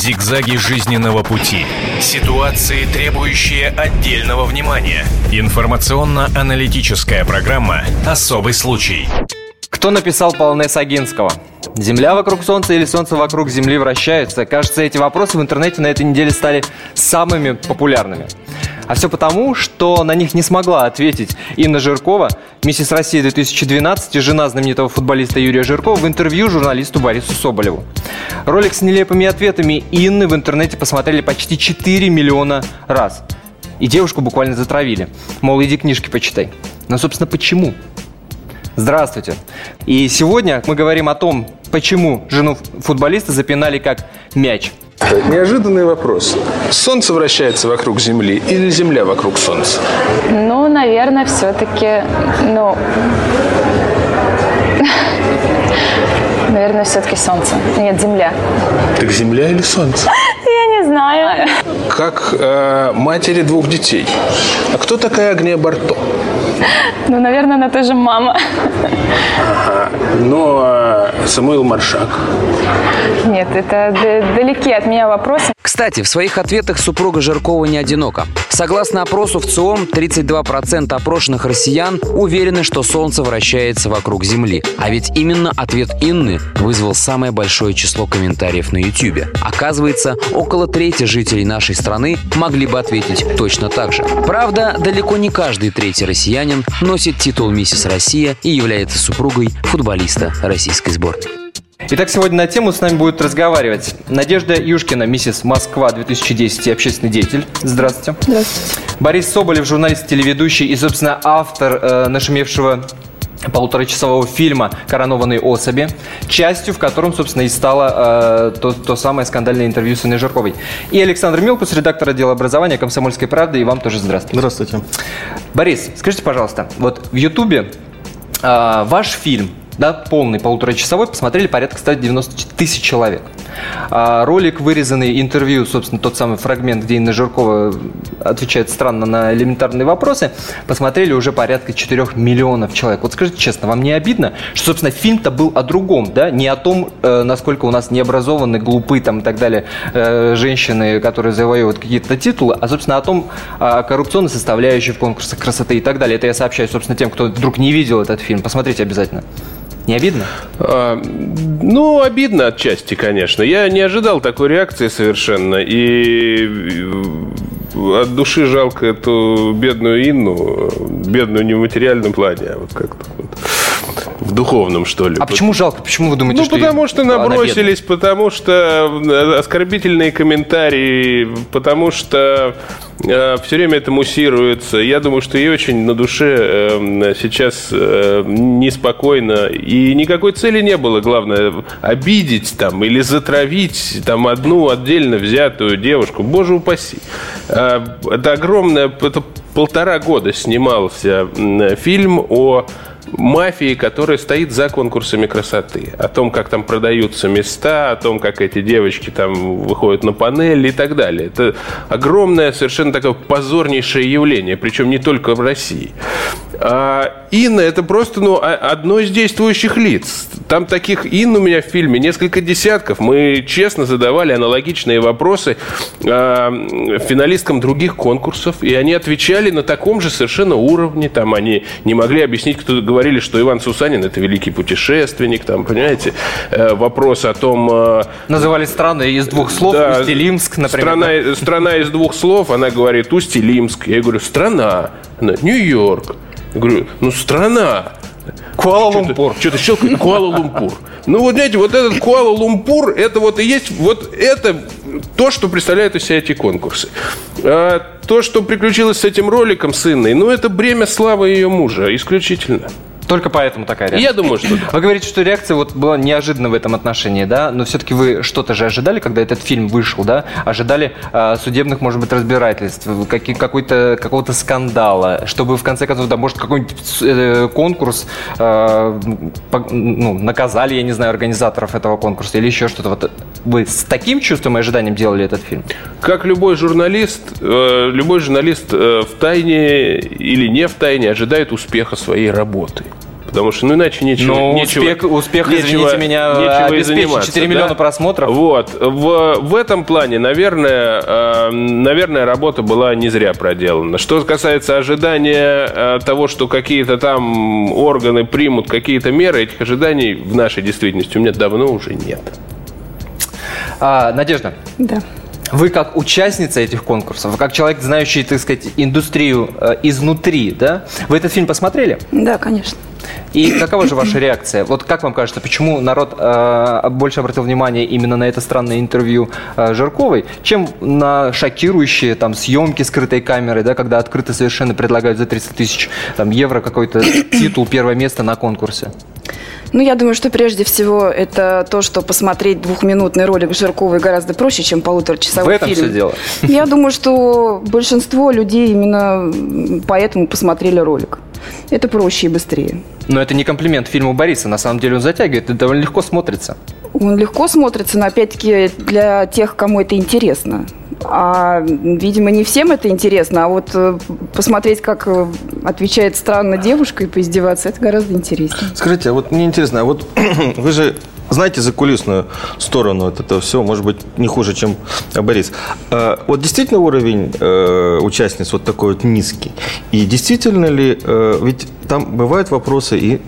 Зигзаги жизненного пути. Ситуации, требующие отдельного внимания. Информационно-аналитическая программа «Особый случай». Кто написал полонез Агинского? Земля вокруг Солнца или Солнце вокруг Земли вращается? Кажется, эти вопросы в интернете на этой неделе стали самыми популярными. А все потому, что на них не смогла ответить Инна Жиркова, миссис России 2012 и жена знаменитого футболиста Юрия Жиркова в интервью журналисту Борису Соболеву. Ролик с нелепыми ответами Инны в интернете посмотрели почти 4 миллиона раз. И девушку буквально затравили. Мол, иди книжки почитай. Но, собственно, почему? Здравствуйте. И сегодня мы говорим о том, почему жену футболиста запинали как мяч. Неожиданный вопрос. Солнце вращается вокруг Земли или Земля вокруг Солнца? Ну, наверное, все-таки, ну, наверное, все-таки Солнце. Нет, Земля. Так Земля или Солнце? Я не знаю. Как э, матери двух детей. А кто такая Агния Барто? Ну, наверное, она тоже мама. Ну, а Самуил Маршак. Нет, это далеки от меня вопросы. Кстати, в своих ответах супруга Жиркова не одинока. Согласно опросу в ЦИОМ, 32% опрошенных россиян уверены, что Солнце вращается вокруг Земли. А ведь именно ответ Инны вызвал самое большое число комментариев на YouTube. Оказывается, около трети жителей нашей страны могли бы ответить точно так же. Правда, далеко не каждый третий россиянин носит титул «Миссис Россия» и является супругой футболиста российской сборной. Итак, сегодня на тему с нами будет разговаривать Надежда Юшкина, миссис Москва 2010 и общественный деятель. Здравствуйте. Здравствуйте. Борис Соболев, журналист, телеведущий и, собственно, автор э, нашумевшего полуторачасового фильма «Коронованные особи», частью в котором, собственно, и стало э, то, то самое скандальное интервью с Инной Жирковой. И Александр Милкус, редактор отдела образования «Комсомольской правды», и вам тоже здравствуйте. Здравствуйте. Борис, скажите, пожалуйста, вот в Ютубе э, ваш фильм, да, полный полуторачасовой, посмотрели порядка 190 тысяч человек. А ролик, вырезанный интервью, собственно, тот самый фрагмент, где Инна Жиркова отвечает странно на элементарные вопросы, посмотрели уже порядка 4 миллионов человек. Вот скажите честно, вам не обидно, что, собственно, фильм-то был о другом, да, не о том, э, насколько у нас необразованные, глупы там и так далее э, женщины, которые завоевывают какие-то титулы, а, собственно, о том, о коррупционной составляющей в конкурсах красоты и так далее. Это я сообщаю, собственно, тем, кто вдруг не видел этот фильм. Посмотрите обязательно. Не обидно? А, ну, обидно отчасти, конечно. Я не ожидал такой реакции совершенно. И э, от души жалко эту бедную Инну. Бедную не в материальном плане, а вот как-то вот в духовном, что ли. А почему жалко? Почему вы думаете, Ну, что потому что набросились, потому что э, оскорбительные комментарии, потому что все время это муссируется. Я думаю, что ей очень на душе э, сейчас э, неспокойно. И никакой цели не было, главное, обидеть там или затравить там одну отдельно взятую девушку. Боже упаси. Э, это огромное... Это полтора года снимался фильм о мафии, которая стоит за конкурсами красоты. О том, как там продаются места, о том, как эти девочки там выходят на панель и так далее. Это огромное, совершенно такое позорнейшее явление, причем не только в России. А Инна это просто ну, одно из действующих лиц. Там таких Ин у меня в фильме несколько десятков. Мы честно задавали аналогичные вопросы а, финалисткам других конкурсов, и они отвечали на таком же совершенно уровне. Там они не могли объяснить, кто говорили, что Иван Сусанин это великий путешественник, там, понимаете, Э, вопрос о том, э, Называли страны из двух слов, да, Усть-Илимск, например. Страна, да? страна из двух слов, она говорит Усть-Илимск. Я говорю, страна. Нью-Йорк. Я говорю, ну страна. Куала-Лумпур. Что-то щелкает. Куала-Лумпур. Ну, вот знаете, вот этот Куала-Лумпур, это вот и есть, вот это то, что представляют из себя эти конкурсы. А то, что приключилось с этим роликом с Инной, ну, это бремя славы ее мужа, исключительно. Только поэтому такая реакция. Я думаю, что. Вы говорите, что реакция вот была неожиданна в этом отношении, да? Но все-таки вы что-то же ожидали, когда этот фильм вышел, да? Ожидали э, судебных, может быть, разбирательств, каки- какой-то, какого-то скандала, чтобы в конце концов, да, может, какой-нибудь э, конкурс э, по- ну, наказали, я не знаю, организаторов этого конкурса или еще что-то. Вот вы с таким чувством и ожиданием делали этот фильм? Как любой журналист, э, любой журналист э, в тайне или не в тайне ожидает успеха своей работы. Потому что, ну, иначе нечего... Ну, нечего, успех, успех нечего- извините меня, нечего и обеспечит заниматься, 4 миллиона да? просмотров. Вот. В, в этом плане, наверное, э, наверное, работа была не зря проделана. Что касается ожидания э, того, что какие-то там органы примут какие-то меры, этих ожиданий в нашей действительности у меня давно уже нет. А, Надежда, Да. вы как участница этих конкурсов, как человек, знающий, так сказать, индустрию э, изнутри, да? Вы этот фильм посмотрели? Да, конечно. И какова же ваша реакция? Вот как вам кажется, почему народ э, больше обратил внимание именно на это странное интервью э, Жирковой, чем на шокирующие там съемки скрытой камерой, да, когда открыто совершенно предлагают за 300 тысяч там, евро какой-то титул первое место на конкурсе? Ну, я думаю, что прежде всего это то, что посмотреть двухминутный ролик Жирковой гораздо проще, чем полуторачасовой В этом фильм. все дело. Я думаю, что большинство людей именно поэтому посмотрели ролик. Это проще и быстрее. Но это не комплимент фильму Бориса, на самом деле он затягивает, это довольно легко смотрится. Он легко смотрится, но опять-таки для тех, кому это интересно. А, видимо, не всем это интересно, а вот э, посмотреть, как э, отвечает странно девушка и поиздеваться, это гораздо интереснее. Скажите, а вот мне интересно, а вот вы же знаете закулисную сторону от этого всего, может быть, не хуже, чем Борис. А вот действительно уровень э, участниц вот такой вот низкий? И действительно ли, э, ведь там бывают вопросы и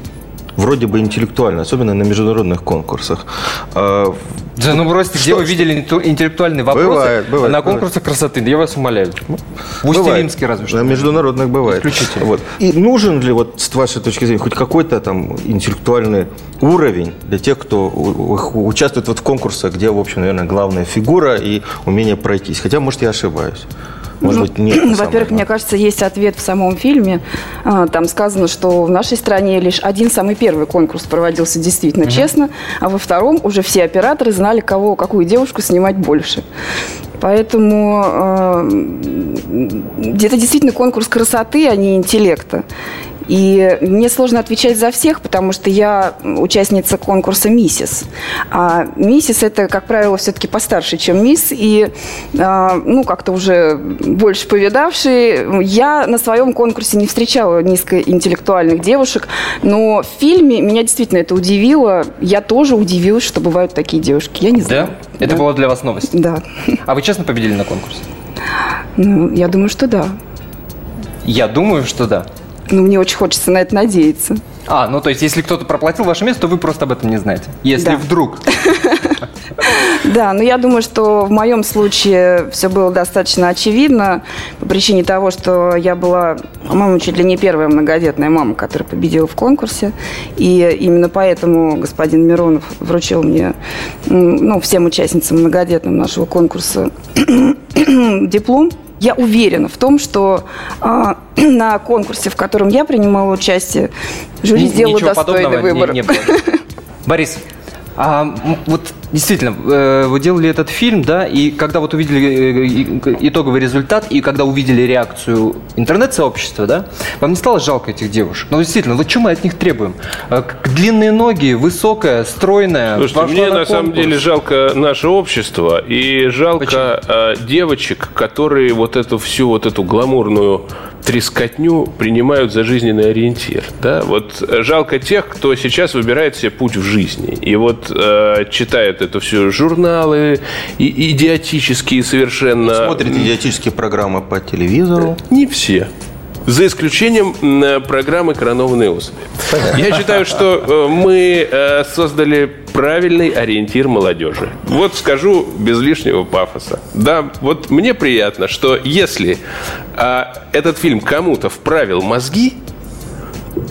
вроде бы интеллектуальные, особенно на международных конкурсах. А, Да ну просто, где вы видели интеллектуальные вопросы Бывает, бывает, на бывает. конкурсах красоты? Я вас умоляю. В Бывает. Усть-Илимске разве что. На международных бывает. Исключительно. Вот. И нужен ли, вот с вашей точки зрения, хоть какой-то там интеллектуальный уровень для тех, кто участвует вот в конкурсах, где, в общем, наверное, главная фигура и умение пройтись? Хотя, может, я ошибаюсь. Может быть, нет. Ну, Во-первых, мне кажется, есть ответ в самом фильме. А, Там сказано, что в нашей стране лишь один самый первый конкурс проводился действительно честно, а во втором уже все операторы знали, кого, какую девушку снимать больше. Поэтому э, это действительно конкурс красоты, а не интеллекта. И мне сложно отвечать за всех, потому что я участница конкурса «Миссис». А «Миссис» – это, как правило, все-таки постарше, чем «Мисс», и, а, ну, как-то уже больше повидавшие. Я на своем конкурсе не встречала низкоинтеллектуальных девушек, но в фильме меня действительно это удивило. Я тоже удивилась, что бывают такие девушки. Я не Да? знаю. Это была для вас новость. Да. А вы честно победили на конкурсе? Ну, я думаю, что да. Я думаю, что да. Но мне очень хочется на это надеяться. А, ну то есть, если кто-то проплатил ваше место, то вы просто об этом не знаете. Если Да. вдруг. Да, но я думаю, что в моем случае все было достаточно очевидно по причине того, что я была, по-моему, чуть ли не первая многодетная мама, которая победила в конкурсе. И именно поэтому господин Миронов вручил мне, ну, всем участницам многодетным нашего конкурса диплом. Я уверена в том, что а, на конкурсе, в котором я принимала участие, жюри Ни- сделало достойный подобного не- выбор. не было. Борис, а вот действительно, э, вы делали этот фильм, да, и когда вот увидели э, и- итоговый результат, и когда увидели реакцию интернет-сообщества, да, вам не стало жалко этих девушек? Ну, действительно, вот что мы от них требуем? Э, Длинные ноги, высокая, стройная. Слушайте, мне на самом конкурс. деле жалко наше общество и жалко э, девочек, которые вот эту всю вот эту гламурную трескотню принимают за жизненный ориентир. Да? Вот э, жалко тех, кто сейчас выбирает себе путь в жизни. И вот э, читает это все журналы, и идиотические совершенно. Смотрите идиотические программы по телевизору. Не все. За исключением м, программы «Коронованные особи». Я считаю, что э, мы э, создали правильный ориентир молодежи. Вот скажу без лишнего пафоса. Да, вот мне приятно, что если а, этот фильм кому-то вправил мозги,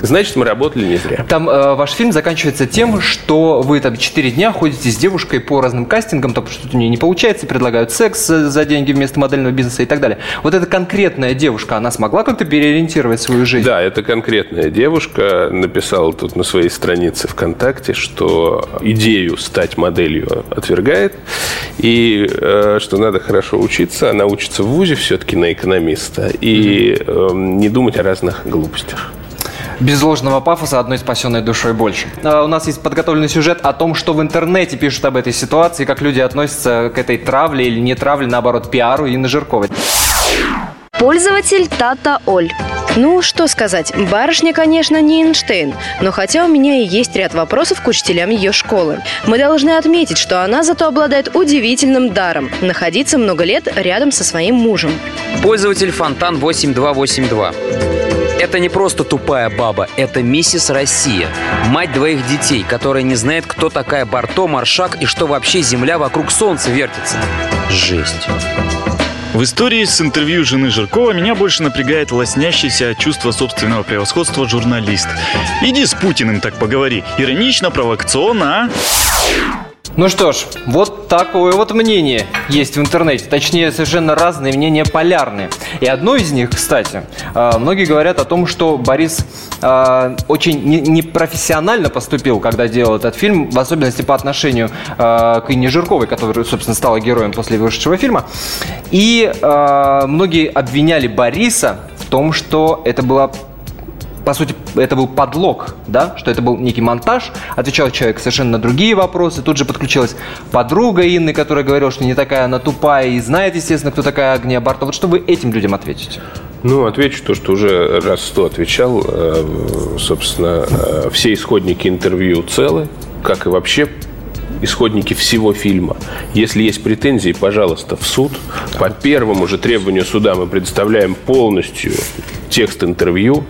значит, мы работали не зря. Там э, ваш фильм заканчивается тем, что вы там 4 дня ходите с девушкой по разным кастингам, там что-то у нее не получается, предлагают секс э, за деньги вместо модельного бизнеса и так далее. Вот эта конкретная девушка, она смогла как-то переориентировать свою жизнь? Да, это конкретная девушка написала тут на своей странице ВКонтакте, что идею стать моделью отвергает, и э, что надо хорошо учиться. Она учится в ВУЗе все-таки на экономиста, и э, не думать о разных глупостях. Без ложного пафоса одной спасенной душой больше. А, У нас есть подготовленный сюжет о том, что в интернете пишут об этой ситуации, как люди относятся к этой травле или не травле, наоборот, пиару Инны Жирковой. Пользователь Тата Оль. Ну, что сказать, барышня, конечно, не Эйнштейн, но хотя у меня и есть ряд вопросов к учителям ее школы. Мы должны отметить, что она зато обладает удивительным даром – находиться много лет рядом со своим мужем. Пользователь Фонтан 8282. Это не просто тупая баба, это миссис Россия. Мать двоих детей, которая не знает, кто такая Барто, Маршак и что вообще Земля вокруг Солнца вертится. Жесть. В истории с интервью жены Жиркова меня больше напрягает лоснящееся чувство собственного превосходства журналист. Иди с Путиным так поговори. Иронично, провокационно, а? Ну что ж, вот такое вот мнение есть в интернете. Точнее, совершенно разные мнения полярные. И одно из них, кстати, э, многие говорят о том, что Борис э, очень непрофессионально поступил, когда делал этот фильм, в особенности по отношению э, к Инне Жирковой, которая, собственно, стала героем после вышедшего фильма. И многие обвиняли Бориса в том, что это была по сути, это был подлог, да, что это был некий монтаж, отвечал человек совершенно на другие вопросы, тут же подключилась подруга Инны, которая говорила, что не такая она тупая и знает, естественно, кто такая Агния Барто. Вот что вы этим людям ответите? Ну, отвечу то, что уже раз сто отвечал. Э, собственно, э, все исходники интервью целы, как и вообще исходники всего фильма. Если есть претензии, пожалуйста, в суд. По первому же требованию суда мы предоставляем полностью текст интервью,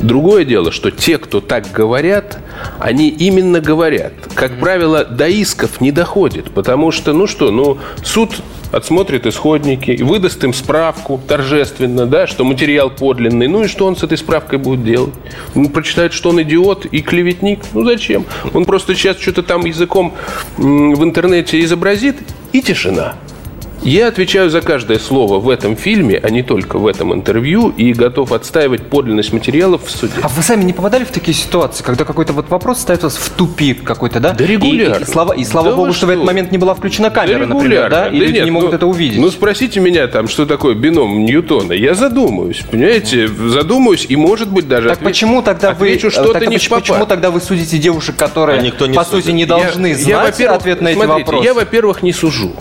Другое дело, что те, кто так говорят, они именно говорят. Как правило, до исков не доходит, потому что, ну что, ну, суд отсмотрит исходники и выдаст им справку торжественно, да, что материал подлинный. Ну и что он с этой справкой будет делать? Он прочитает, что он идиот и клеветник. Ну зачем? Он просто сейчас что-то там языком в интернете изобразит, и тишина. Я отвечаю за каждое слово в этом фильме, а не только в этом интервью, и готов отстаивать подлинность материалов в суде. А вы сами не попадали в такие ситуации, когда какой-то вот вопрос ставит вас в тупик какой-то, да? Да регулярно. И, и, слава, и слава да богу, что, что в этот момент не была включена камера, да например, да? И да люди нет, не могут ну, это увидеть. Ну, спросите меня там, что такое бином Ньютона. Я задумаюсь, понимаете? Задумаюсь и, может быть, даже Так отвечу, почему тогда вы... Отвечу что-то не почему, почему тогда вы судите девушек, которые, а никто не по судит. сути, не должны я, знать я, ответ на эти смотрите, вопросы? Я, во-первых, не сужу.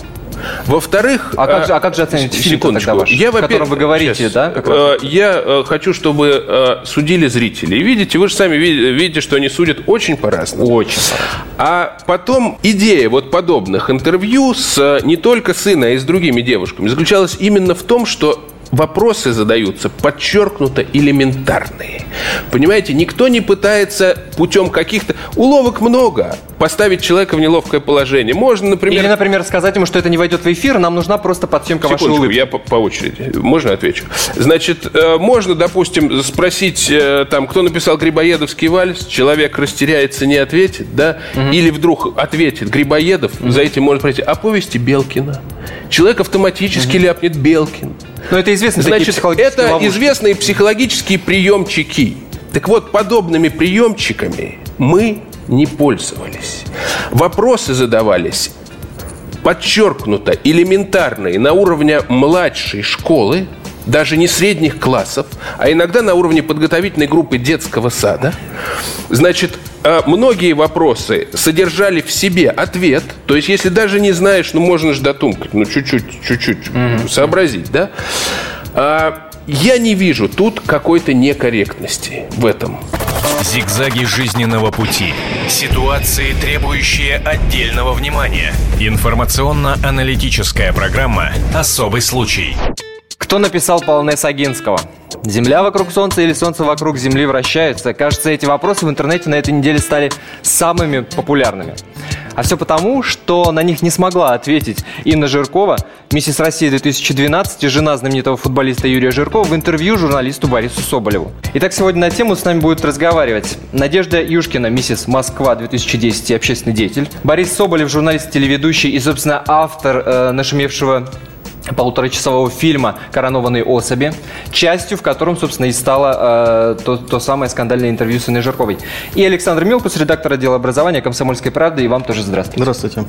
Во-вторых... А как, же, а как же оцените фильм тогда ваш, я, о котором вы говорите, сейчас, да? Как раз? Я э, хочу, чтобы э, судили зрители. И видите, вы же сами видите, что они судят очень по-разному. Очень по-разному. А потом идея вот подобных интервью с э, не только сына, а и с другими девушками заключалась именно в том, что вопросы задаются подчеркнуто элементарные. Понимаете, никто не пытается путем каких-то... Уловок много. Поставить человека в неловкое положение. Можно, например... Или, например, сказать ему, что это не войдет в эфир, нам нужна просто подсъемка вашей улыбки. я по, по очереди. Можно отвечу? Значит, э, можно, допустим, спросить, э, там, кто написал Грибоедовский вальс, человек растеряется, не ответит, да? Угу. Или вдруг ответит Грибоедов, угу. за этим можно пройти. О повести Белкина. Человек автоматически угу. ляпнет Белкин. Но это известно. Значит, это ловушки. известные психологические приемчики. Так вот, подобными приемчиками мы не пользовались. Вопросы задавались подчеркнуто элементарные на уровне младшей школы, даже не средних классов, а иногда на уровне подготовительной группы детского сада. Значит, многие вопросы содержали в себе ответ. То есть, если даже не знаешь, ну, можно же дотумкать, ну, чуть-чуть, чуть-чуть mm-hmm. сообразить, да? А, я не вижу тут какой-то некорректности в этом. Зигзаги жизненного пути. Ситуации, требующие отдельного внимания. Информационно-аналитическая программа «Особый случай». Кто написал полонез Агинского? Земля вокруг Солнца или Солнце вокруг Земли вращается? Кажется, эти вопросы в интернете на этой неделе стали самыми популярными. А все потому, что на них не смогла ответить Инна Жиркова, миссис России 2012 и жена знаменитого футболиста Юрия Жиркова в интервью журналисту Борису Соболеву. Итак, сегодня на тему с нами будет разговаривать Надежда Юшкина, миссис Москва 2010 и общественный деятель, Борис Соболев, журналист, телеведущий и, собственно, автор э, нашумевшего полуторачасового фильма «Коронованные особи», частью в котором, собственно, и стало э, то, то самое скандальное интервью с Инной Жирковой. И Александр Милкус, редактор отдела образования «Комсомольской правды», и вам тоже здравствуйте. Здравствуйте.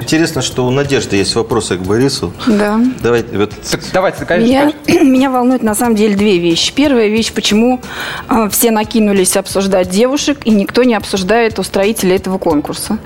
Интересно, что у Надежды есть вопросы к Борису. Да. Давайте, вот... так, давайте, конечно. Меня, меня волнует, на самом деле, две вещи. Первая вещь, почему э, все накинулись обсуждать девушек, и никто не обсуждает устроителя этого конкурса.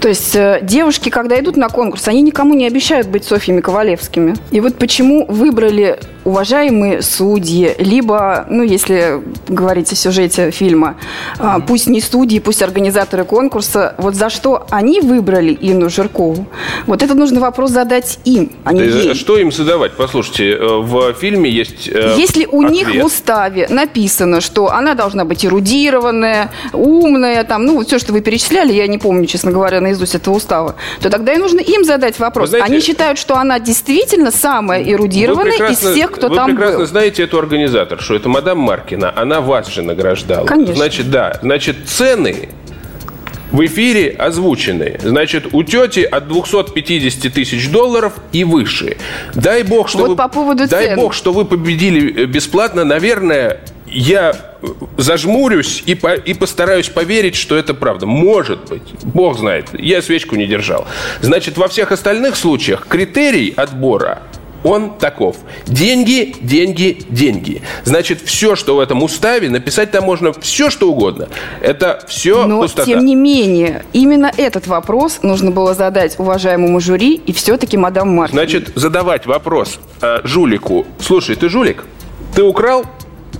То есть э, девушки, когда идут на конкурс, они никому не обещают быть Софьями Ковалевскими. И вот почему выбрали уважаемые судьи, либо, ну, если говорить о сюжете фильма, а, пусть не судьи, пусть организаторы конкурса, вот за что они выбрали Инну Жиркову, вот это нужно вопрос задать им, а не ей. Что им задавать? Послушайте, э, в фильме есть э, Если у них в уставе написано, что она должна быть эрудированная, умная, там, ну, все, что вы перечисляли, я не помню, честно говоря, наизусть этого устава, то тогда и нужно им задать вопрос. Вы знаете- Они считают, что она действительно самая эрудированная Вы из всех, кто вы там прекрасно был. знаете эту организатор, что это мадам Маркина, она вас же награждала. Конечно. Значит, да, значит, цены в эфире озвучены. Значит, у тети от 250 тысяч долларов и выше. Дай бог, что Вот вы, по поводу дай цен. бог, что вы победили э, бесплатно. Наверное, я э, зажмурюсь и, по- и постараюсь поверить, что это правда. Может быть. Бог знает. Я свечку не держал. Значит, во всех остальных случаях критерий отбора он таков. Деньги, деньги, деньги. Значит, все, что в этом уставе, написать там можно все, что угодно. Это все Но, пустота. тем не менее, именно этот вопрос нужно было задать уважаемому жюри и все-таки мадам Маркин. Значит, задавать вопрос э, жулику. Слушай, ты жулик? Ты украл?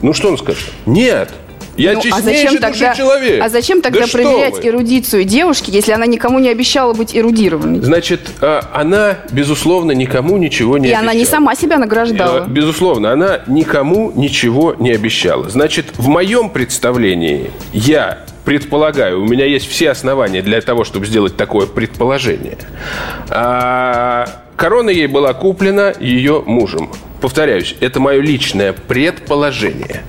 Ну, что он скажет? Нет. Я Ну, а зачем тогда, человек. а зачем тогда Да проверять эрудицию девушки, если она никому не обещала быть эрудированной? Значит, э, она, безусловно, никому ничего не И она не обещала. сама себя награждала. Э, Безусловно, она никому ничего не обещала. Значит, в моем представлении я предполагаю, у меня есть все основания для того, чтобы сделать такое предположение. А, корона ей была куплена ее мужем. Повторяюсь, это мое личное предположение.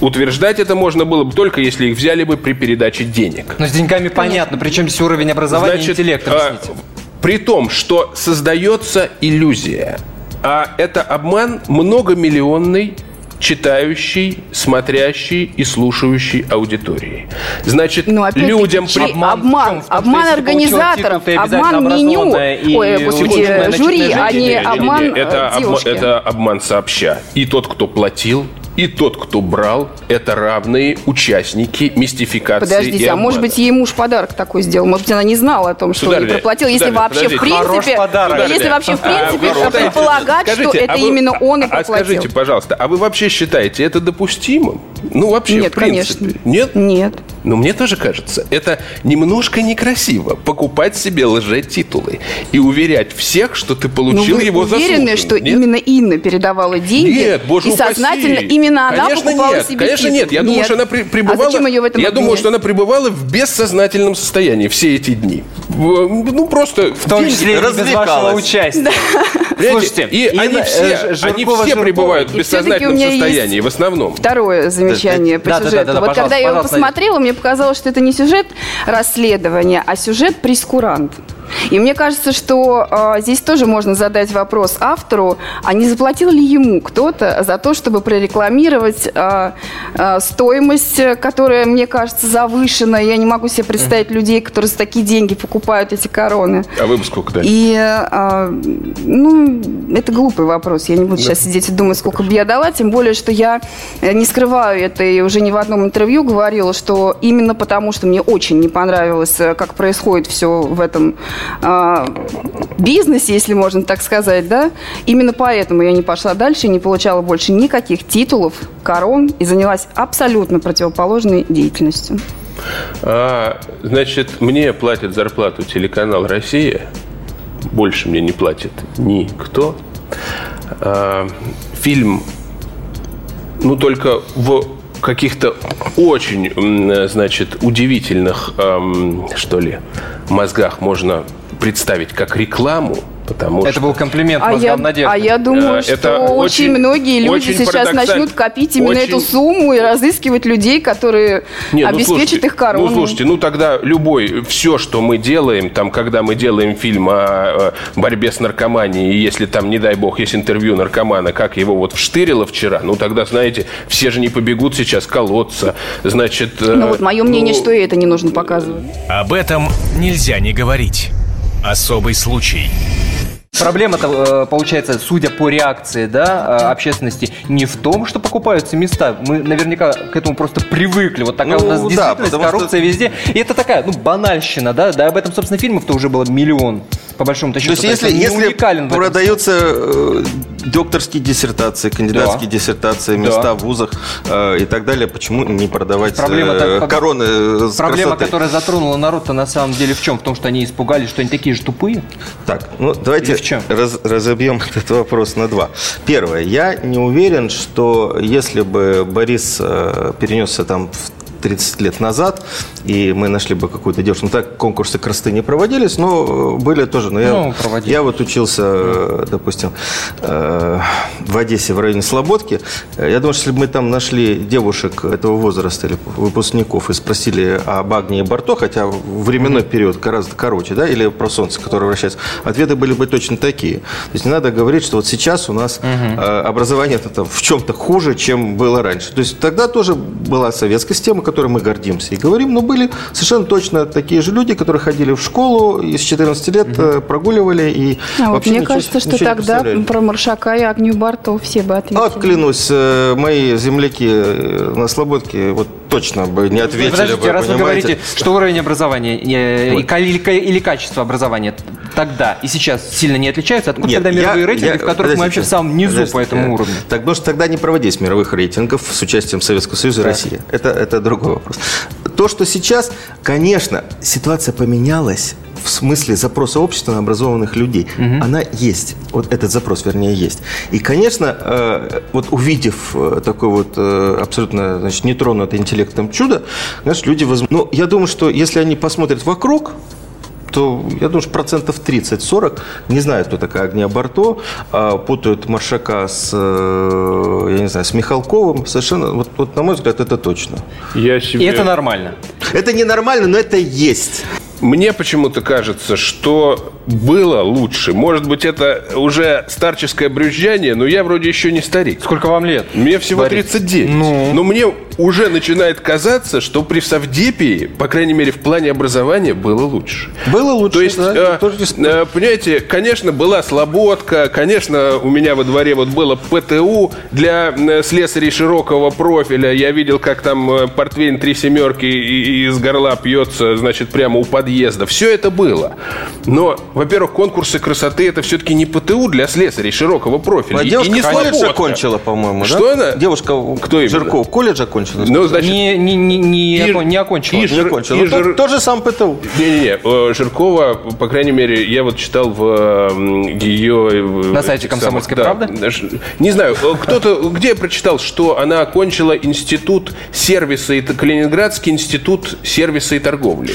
Утверждать это можно было бы только, если их взяли бы при передаче денег. Но с деньгами понятно, причем здесь уровень образования и интеллекта. а, объясните. при том, что создается иллюзия, а это обман многомиллионный читающий, смотрящий и слушающий аудитории. Значит, Ну, людям... при- обман, в том, обман организаторов, обман меню, и ой, господи, жюри, а не обман это, э, обма- девушки. это обман сообща. И тот, кто платил, и тот, кто брал, это равные участники мистификации и Подождите, а может быть, ей муж подарок такой сделал? Может быть, она не знала о том, что Сударыня, ей проплатил, если вообще в подождите. Принципе, подарок. если вообще в А, принципе считаете- предполагать, что скажите, это а вы- именно он и а проплатил. скажите, пожалуйста, а вы вообще считаете это допустимым? Ну, вообще, Нет, в принципе. конечно. Нет? Нет. Но мне тоже кажется, это немножко некрасиво покупать себе лже-титулы и уверять всех, что ты Ну, получил вы его уверены, заслуженно. что Нет? именно Инна передавала деньги? Нет, боже И упаси. сознательно именно она Конечно, покупала нет. себе Конечно, титул? нет. Я думаю, что она при- пребывала... А зачем ее в этом Я думаю, что она пребывала в бессознательном состоянии все эти дни. Ну, просто... В том числе и без вашего участия. Понимаете? Слушайте, и они Инна, все, э, они все Жиркова. пребывают в И бессознательном состоянии, в основном. Второе замечание по Да, да, да, сюжету. да, вот когда я его посмотрела, мне показалось, что это не сюжет расследования, а сюжет прескурант. И мне кажется, что а, здесь тоже можно задать вопрос автору, а не заплатил ли ему кто-то за то, чтобы прорекламировать а, а, стоимость, э, которая, мне кажется, завышена. Я не могу себе представить людей, которые за такие деньги покупают эти короны. А вы бы сколько дали? И, а, ну, это глупый вопрос. Я не буду сейчас сидеть и думать, сколько бы я дала. Тем более, что я э, не скрываю это и уже не в одном интервью говорила, что именно потому, что мне очень не понравилось, э, как происходит все в этом бизнесе, если можно так сказать, да, именно поэтому я не пошла дальше не получала больше никаких титулов, корон и занялась абсолютно противоположной деятельностью. А, значит, мне платит зарплату телеканал «Россия». Больше мне не платит никто. А, фильм, ну, только в каких-то очень, значит, удивительных, ам, что ли, мозгах можно представить как рекламу, потому Это что... был комплимент А я, мозгам надежды. а я думаю, Э, что это очень, очень- многие люди очень сейчас начнут копить именно очень- эту сумму и разыскивать людей, которые Не, ну, обеспечат слушайте, их корону. Ну, слушайте, ну тогда любой, все, что мы делаем, там, когда мы делаем фильм о, борьбе с наркоманией, и если там, не дай бог, есть интервью наркомана, как его вот вштырило вчера, ну тогда, знаете, все же не побегут сейчас колоться, значит... э, Ну вот мое мнение, ну, что и это не нужно показывать. Об этом нельзя не говорить. Особый случай. Проблема-то, э, получается, судя по реакции да, э, общественности, не в том, что покупаются места. Мы наверняка к этому просто привыкли. Вот такая Ну, у нас да, действительность, потому что- коррупция везде. И это такая, ну, банальщина, да? Да, об этом, собственно, фильмов-то уже было миллион, по большому-то То счету. есть, если, если продается э, докторские диссертации, кандидатские Да. диссертации, места Да. в вузах э, и так далее. Почему не продавать Проблема э, так- короны э, с Проблема, красотой? которая затронула народ-то на самом деле в чем? В том, что они испугались, что они такие же тупые? Так, ну давайте Или в чем? раз- разобьем этот вопрос на два. Первое, я не уверен, что если бы Борис э, перенесся там в 30 лет назад, и мы нашли бы какую-то девушку. Ну, так конкурсы красоты не проводились, но э, были тоже. Но я, Ну, проводили. я вот учился, э, допустим, э, в Одессе, в районе Слободки. Я думаю, что если бы мы там нашли девушек этого возраста или выпускников и спросили об Агнии Барто, хотя временной период гораздо короче, да, или про Солнце, которое вращается, ответы были бы точно такие. То есть не надо говорить, что вот сейчас у нас э, образование это в чем-то хуже, чем было раньше. То есть тогда тоже была советская система, которой мы гордимся и говорим, но были совершенно точно такие же люди, которые ходили в школу и с 14 лет э, прогуливали и А вот вообще мне ничего- кажется, что ничего тогда про Маршака и Агню Барту все бы ответили. А, клянусь, э, мои земляки э, на Слободке вот точно бы не ответили Подождите, бы, раз вы понимаете? говорите, что уровень образования Вот. и ка- или, ка- или качество образования тогда и сейчас сильно не отличаются, откуда Нет, тогда мировые я- рейтинги, я- в которых мы вообще в самом низу по этому уровню? Так, потому что тогда не проводились мировых рейтингов с участием Советского Союза и России. Это, это другой вопрос. То, что сейчас, конечно, ситуация поменялась в смысле запроса общества на образованных людей. Она есть. Вот этот запрос, вернее, есть. И, конечно, э, вот увидев э, такой вот э, абсолютно значит, нетронутый интеллектом чудо, знаешь, люди возьмут... Ну, я думаю, что если они посмотрят вокруг, то я думаю, что процентов 30-40 не знают, кто такая Агния Барто, а путают Маршака с, э, я не знаю, с Михалковым. Совершенно, вот, вот на мой взгляд, это точно. Я И себе... это нормально. Это ненормально, но это есть. Мне почему-то кажется, что было лучше. Может быть, это уже старческое брюзжание, но я вроде еще не старик. Сколько вам лет? Мне всего Борис? 39. Ну? Но мне уже начинает казаться, что при Савдепии, по крайней мере, в плане образования, было лучше. Было лучше, То есть, да, э, э, понимаете, конечно, была слободка, конечно, у меня во дворе вот было ПТУ для э, слесарей широкого профиля. Я видел, как там э, портвейн три семерки из горла пьется, значит, прямо у подъезда. Все это было. Но, во-первых, конкурсы красоты это все-таки не ПТУ для слесарей широкого профиля. А И- и девушка не колледж слободка. окончила, по-моему, да? Что она? Девушка Кто именно? Жирков колледж окончила? Ну, значит, Не, не, не, не, И- не окончила. и не Жир- окончила. и Ну, то- Жир- Тоже сам ПТУ. Не-не-не, э, Жиркова, по крайней мере, я вот читал в ее... э, На сайте «Комсомольской самых, да, правды»? Ш- Не знаю, э, кто-то, где я прочитал, что она окончила институт сервиса, и Калининградский институт сервиса и торговли.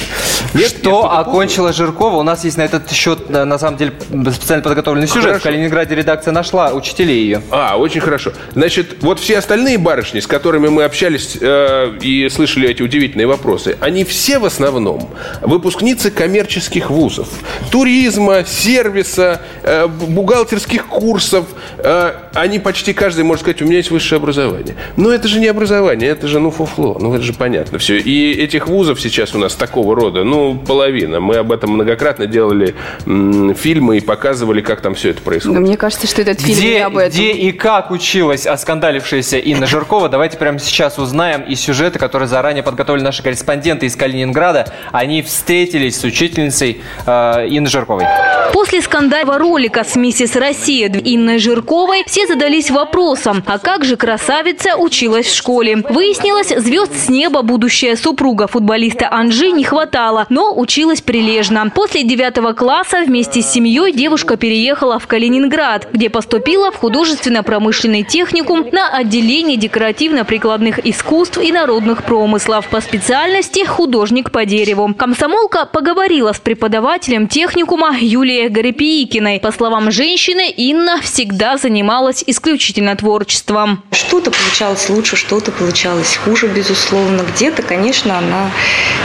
Нет, Что окончила Жиркова? У нас есть на этот счет, на на самом деле, специально подготовленный сюжет. Хорошо. В Калининграде редакция нашла учителей ее. А, очень хорошо. Значит, вот все остальные барышни, с которыми мы общались э, и слышали эти удивительные вопросы, они все в основном выпускницы коммерческих вузов. Туризма, сервиса, э, бухгалтерских курсов. Э, они почти каждый может сказать, у меня есть высшее образование. Но это же не образование, это же, ну, фуфло. Ну, это же понятно все. И этих вузов сейчас у нас такого рода, ну, половина. Мы об этом многократно делали фильмы и показывали, как там все это происходит. Но мне кажется, что этот фильм не Где, об этом. где и как училась оскандалившаяся Инна Жиркова, давайте прямо сейчас узнаем из сюжета, который заранее подготовили наши корреспонденты из Калининграда. Они встретились с учительницей э, Инны Жирковой. После скандального ролика с «Миссис Россия» Инной Жирковой все задались вопросом, а как же красавица училась в школе? Выяснилось, звезд с неба будущая супруга футболиста Анжи не хватало, но училась прилежно. После девятого класса вместе с семьей девушка переехала в Калининград, где поступила в художественно-промышленный техникум на отделение декоративно-прикладных искусств и народных промыслов по специальности художник по дереву. Комсомолка поговорила с преподавателем техникума Юлией Горепиикиной. По словам женщины, Инна всегда занималась исключительно творчеством. Что-то получалось лучше, что-то получалось хуже, безусловно. Где-то, конечно, она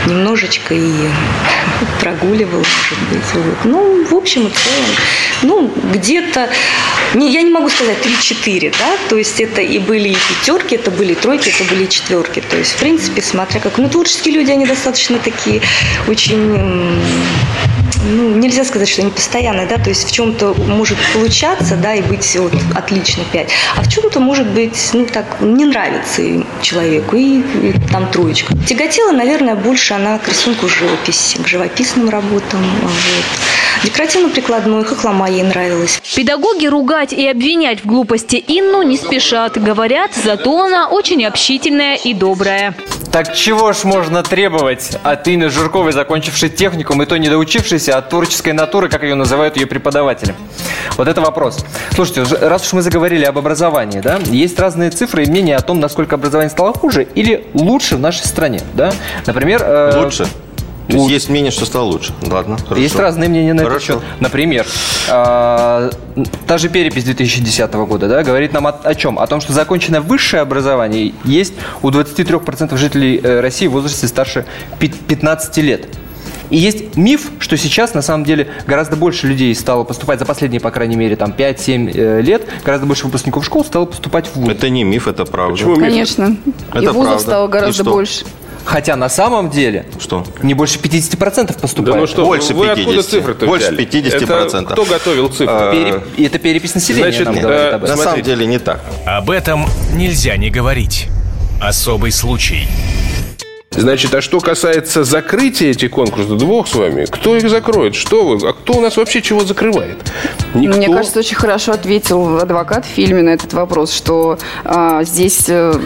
немножечко и прогуливала. Вот. Ну, в общем и целом, ну, где-то, не, я не могу сказать 3-4, да, то есть это и были и пятерки, это были и тройки, это были и четверки. То есть, в принципе, смотря как, ну, творческие люди, они достаточно такие очень ну, нельзя сказать, что они постоянные, да, то есть в чем-то может получаться, да, и быть вот отлично 5, а в чем-то может быть, ну, так, не нравится человеку, и, и там троечка. Тяготела, наверное, больше она к рисунку живописи, к живописным работам, вот. Декоративно-прикладной, хохлома ей нравилась. Педагоги ругать и обвинять в глупости Инну не спешат. Говорят, зато она очень общительная и добрая. Так чего ж можно требовать от Инны Жирковой, закончившей техникум, и то не доучившейся от творческой натуры, как ее называют ее преподаватели? Вот это вопрос. Слушайте, раз уж мы заговорили об образовании, да, есть разные цифры и мнения о том, насколько образование стало хуже или лучше в нашей стране, да? Например... Э, лучше. То есть, есть мнение, что стало лучше. Ладно, хорошо. Есть разные мнения на хорошо. этот счет. Например, э, та же перепись 2010 года да, говорит нам о, о чем? О том, что законченное высшее образование есть у 23% жителей э, России в возрасте старше 15 лет. И есть миф, что сейчас на самом деле гораздо больше людей стало поступать за последние, по крайней мере, там 5-7 э, лет, гораздо больше выпускников школ стало поступать в ВУЗ. Это не миф, это правда. Почему миф? Конечно. Это и вузов правда. стало гораздо больше. Хотя на самом деле что? не больше 50% поступает. Да ну что, больше вы 50. откуда цифры-то Больше 50%. Это кто готовил цифры? А, Переп... Это перепись населения Значит, нам говорит об этом. На самом деле не так. Об этом нельзя не говорить. Особый случай. Значит, а что касается закрытия этих конкурсов, двух с вами, кто их закроет? Что вы? А кто у нас вообще чего закрывает? Никто? Мне кажется, очень хорошо ответил адвокат в фильме на этот вопрос, что а, здесь а,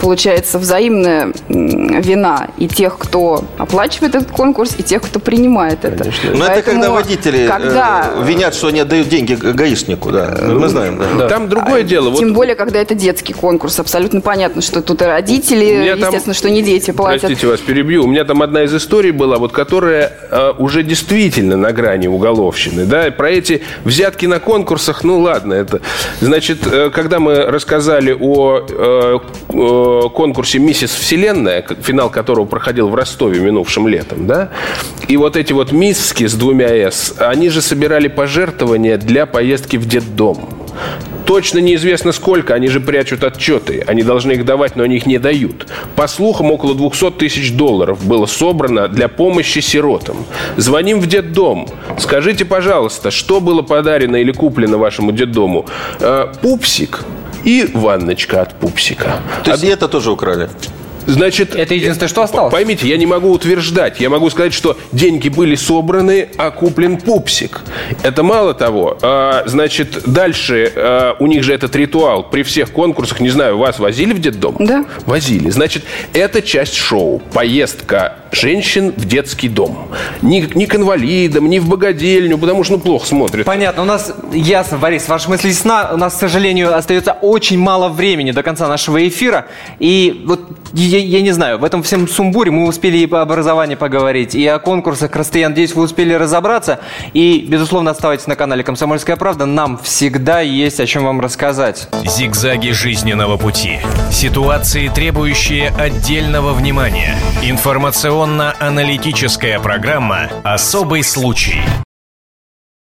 получается взаимная вина и тех, кто оплачивает этот конкурс, и тех, кто принимает это. Конечно. Но это когда водители когда... Э, винят, что они отдают деньги гаишнику, да. Мы знаем, да. да. Там другое а, дело. Тем вот... более, когда это детский конкурс. Абсолютно понятно, что тут и родители, естественно, там... что не дети платят простите вас, перебью. У меня там одна из историй была, вот которая э, уже действительно на грани уголовщины. Да? Про эти взятки на конкурсах, ну ладно, это... Значит, э, когда мы рассказали о э, э, конкурсе «Миссис Вселенная», финал которого проходил в Ростове минувшим летом, да, и вот эти вот мисски с двумя «С», они же собирали пожертвования для поездки в детдом. Точно неизвестно сколько, они же прячут отчеты. Они должны их давать, но они их не дают. По слухам, около 200 тысяч долларов было собрано для помощи сиротам. Звоним в детдом. Скажите, пожалуйста, что было подарено или куплено вашему детдому? Э, пупсик и ванночка от пупсика. То есть а... это тоже украли? Значит, это единственное, что осталось. Поймите, я не могу утверждать. Я могу сказать, что деньги были собраны, а куплен пупсик. Это мало того. А, значит, дальше а, у них же этот ритуал при всех конкурсах. Не знаю, вас возили в детдом? Да. Возили. Значит, это часть шоу. Поездка женщин в детский дом. Ни, ни к инвалидам, ни в богадельню, потому что ну, плохо смотрят. Понятно. У нас ясно, Борис, ваша мысль ясна. У нас, к сожалению, остается очень мало времени до конца нашего эфира. И вот я, я не знаю, в этом всем сумбуре мы успели и по образованию поговорить, и о конкурсах. Просто я надеюсь, вы успели разобраться. И, безусловно, оставайтесь на канале «Комсомольская правда». Нам всегда есть о чем вам рассказать. Зигзаги жизненного пути. Ситуации, требующие отдельного внимания. Информационно-аналитическая программа «Особый случай».